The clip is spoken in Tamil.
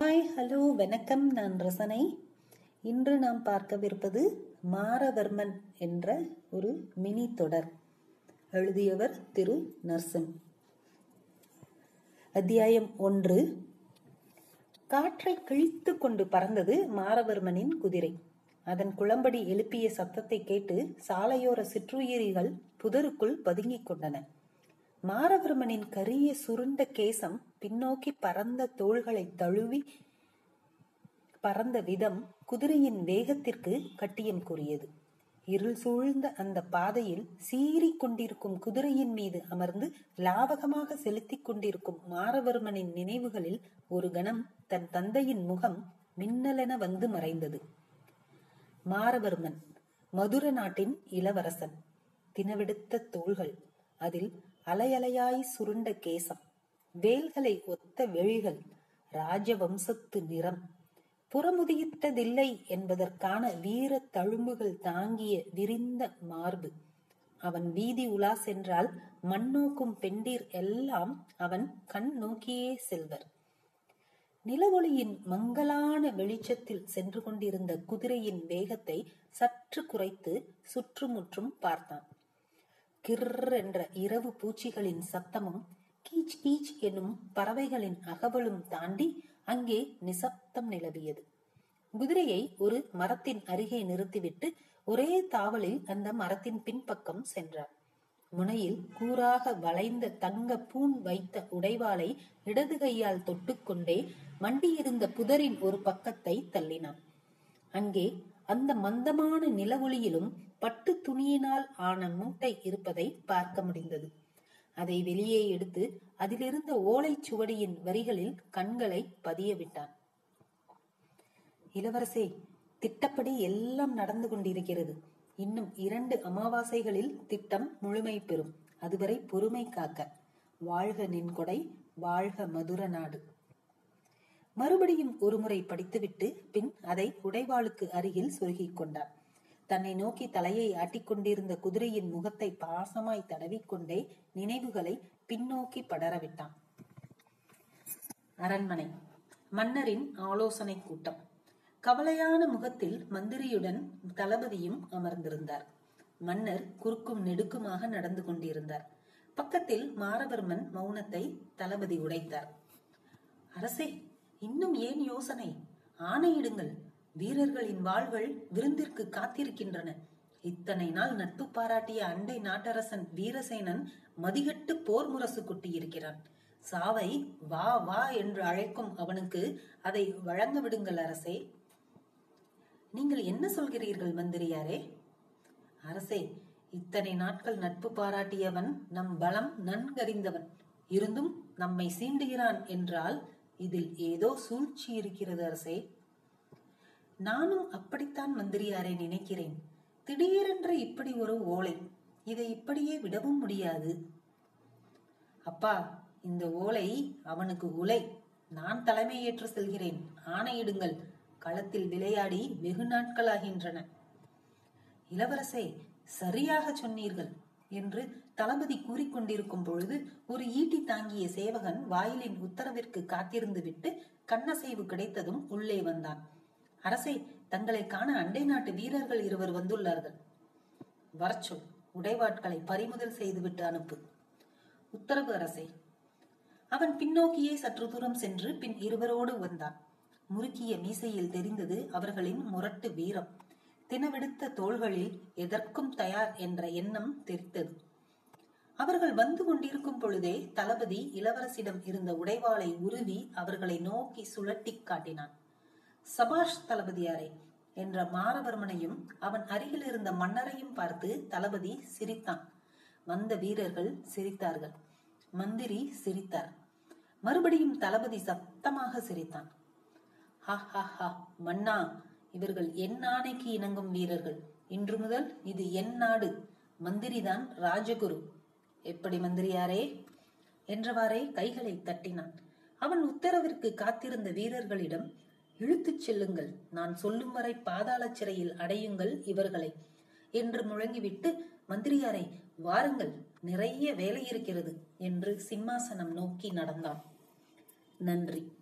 ஹாய் ஹலோ வணக்கம் நான் ரசனை. இன்று நாம் பார்க்கவிருப்பது மாரவர்மன் என்ற ஒரு மினி தொடர். எழுதியவர் திரு நர்சன். அத்தியாயம் ஒன்று. காற்றை கிழித்து கொண்டு பறந்தது மாரவர்மனின் குதிரை. அதன் குளம்படி எழுப்பிய சத்தத்தை கேட்டு சாலையோர சிற்றுயிரிகள் புதருக்குள் பதுங்கிக் கொண்டன. மாரவர்மனின் கரிய சுருண்ட கேசம் பின்னோக்கி பறந்த தோள்களை தழுவி பறந்த விதம் குதிரையின் வேகத்திற்கு கட்டியம் கூறியது. இருள் சூழ்ந்த அந்த பாதையில் சீறிக் கொண்டிருக்கும் குதிரையின் மீது அமர்ந்து லாவகமாக செலுத்திக் கொண்டிருக்கும் மாரவர்மனின் நினைவுகளில் ஒரு கணம் தன் தந்தையின் முகம் மின்னலென வந்து மறைந்தது. மாரவர்மன் மதுர நாட்டின் இளவரசன் தினவெடுத்த தோள்கள் அதில் அலையலையாய் சுருண்ட கேசம் வேல்களை ஒத்த வெளிகள் ராஜவம்சத்து நிறம். புறமுதியிட்டதில்லை என்பதற்கான வீர தழும்புகள் தாங்கிய விரிந்த மார்பு. அவன் வீதி உலா சென்றால் மண்ணோக்கும் பெண்டீர் எல்லாம் அவன் கண் நோக்கியே செல்வர். நிலவொளியின் மங்கலான வெளிச்சத்தில் சென்று கொண்டிருந்த குதிரையின் வேகத்தை சற்று குறைத்து சுற்றுமுற்றும் பார்த்தான். கிர் என்ற இரவு பூச்சிகளின் சத்தமும் கீச் கீச் என்னும் பறவைகளின் அகவலும் தாண்டி அங்கே நிசப்தம் நிலவியது. குதிரையை ஒரு மரத்தின் அருகே நிறுத்திவிட்டு ஒரே தாவலில் அந்த மரத்தின் பின்பக்கம் சென்றார் முனையில் கூறாக வளைந்த தங்க பூண் வைத்த உடைவாளை இடது கையால் தொட்டுக்கொண்டே மண்டியிருந்த புதரின் ஒரு பக்கத்தை தள்ளினான். அங்கே அந்த மந்தமான நிலவொளியிலும் பட்டு துணியினால் ஆன மூட்டை இருப்பதை பார்க்க முடிந்தது. அதை வெளியே எடுத்து அதிலிருந்த ஓலை சுவடியின் வரிகளில் கண்களை பதிய விட்டான். இளவரசே திட்டப்படி எல்லாம் நடந்து கொண்டிருக்கிறது. இன்னும் இரண்டு அமாவாசைகளில் திட்டம் முழுமை பெறும். அதுவரை பொறுமை காக்க. வாழ்க நின்கொடை வாழ்க மதுர நாடு. மறுபடியும் ஒருமுறை படித்துவிட்டு பின் அதை உடைவாளுக்கு அருகில் சொருகிக் கொண்டான். தன்னை நோக்கி தலையை ஆட்டிக்கொண்டிருந்த குதிரையின் முகத்தை பாசமாய் தடவிக்கொண்டே நினைவுகளை பின்னோக்கி படரவிட்டான். அரண்மனை. மன்னரின் ஆலோசனை கூட்டம். கவலையான முகத்தில் மந்திரியுடன் தளபதியும் அமர்ந்திருந்தார். மன்னர் குறுக்கும் நெடுக்குமாக நடந்து கொண்டிருந்தார். பக்கத்தில் மாரவர்மன் மௌனத்தை தளபதி உடைத்தார். அரசே இன்னும் ஏன் யோசனை? ஆணையிடுங்கள். வீரர்களின் வாள்கள் விருந்திற்கு காத்திருக்கின்றன. இத்தனை நாள் நட்பு பாராட்டிய அண்டை நாட்டரசன் வீரசேனன் மதிகட்டு போர் முரசு கொட்டியிருக்கிறான். சாவை வா வா என்று அழைக்கும் அவனுக்கு அதை வழங்க விடுங்கள் அரசே. நீங்கள் என்ன சொல்கிறீர்கள் மந்திரியாரே? அரசே இத்தனை நாட்கள் நட்பு பாராட்டியவன் நம் பலம் நன்கறிந்தவன். இருந்தும் நம்மை சீண்டுகிறான் என்றால் இதில் ஏதோ சூழ்ச்சி இருக்கிறது அரசே. நானும் அப்படித்தான் மந்திரியாரை நினைக்கிறேன். திடீரென்று இப்படி ஒரு ஓலை இதை இப்படியே விடவும் முடியாது. அப்பா இந்த ஓலை அவனுக்கு உலை. நான் தலைமையேற்று செல்கிறேன். ஆணையிடுங்கள். களத்தில் விளையாடி வெகு நாட்களாகின்றன இளவரசே சரியாக சொன்னீர்கள் என்று தளபதி கூறிக்கொண்டிருக்கும் பொழுது ஒரு ஈட்டி தாங்கிய சேவகன் வாயிலின் உத்தரவிற்கு காத்திருந்து விட்டு கண்ணசைவு கிடைத்ததும் உள்ளே வந்தான். அரசே தங்களை காண அண்டை நாட்டு வீரர்கள் இருவர் வந்துள்ளார்கள். வரச்சொல் உடைவாட்களை பறிமுதல் செய்துவிட்டு அனுப்பு. உத்தரவு அரசே. அவன் பின்னோக்கியே சற்று தூரம் சென்று பின் இருவரோடு வந்தான். முறுக்கிய மீசையில் தெரிந்தது அவர்களின் முரட்டு வீரம். தினவெடுத்த தோள்களில் எதற்கும் தயார் என்ற எண்ணம் தெரித்தது. அவர்கள் வந்து கொண்டிருக்கும் பொழுதே தளபதி இளவரசிடம் இருந்த உடைவாளை உருவி அவர்களை நோக்கி சுழட்டி காட்டினான். சபாஷ் தளபதியாரே என்ற மாரவர்மனையும் அவன் அருகில் இருந்த மன்னரையும் பார்த்து தளபதி சிரித்தான். வந்த வீரர்கள் சிரித்தார்கள். மந்திரி சிரித்தார். மறுபடியும் தளபதி சத்தமாக சிரித்தான். ஹா ஹா ஹா மன்னா இவர்கள் என் ஆணைக்கு இணங்கும் வீரர்கள். இன்று முதல் இது என் நாடு. மந்திரிதான் ராஜகுரு. எப்படி மந்திரியாரே? என்றவாறே கைகளை தட்டினான். அவன் உத்தரவிற்கு காத்திருந்த வீரர்களிடம் இழுத்துச் செல்லுங்கள். நான் சொல்லும் வரை பாதாள சிறையில் அடையுங்கள் இவர்களை. என்று முழங்கிவிட்டு மந்திரியாரை வாருங்கள் நிறைய வேலை இருக்கிறது என்று சிம்மாசனம் நோக்கி நடந்தான். நன்றி.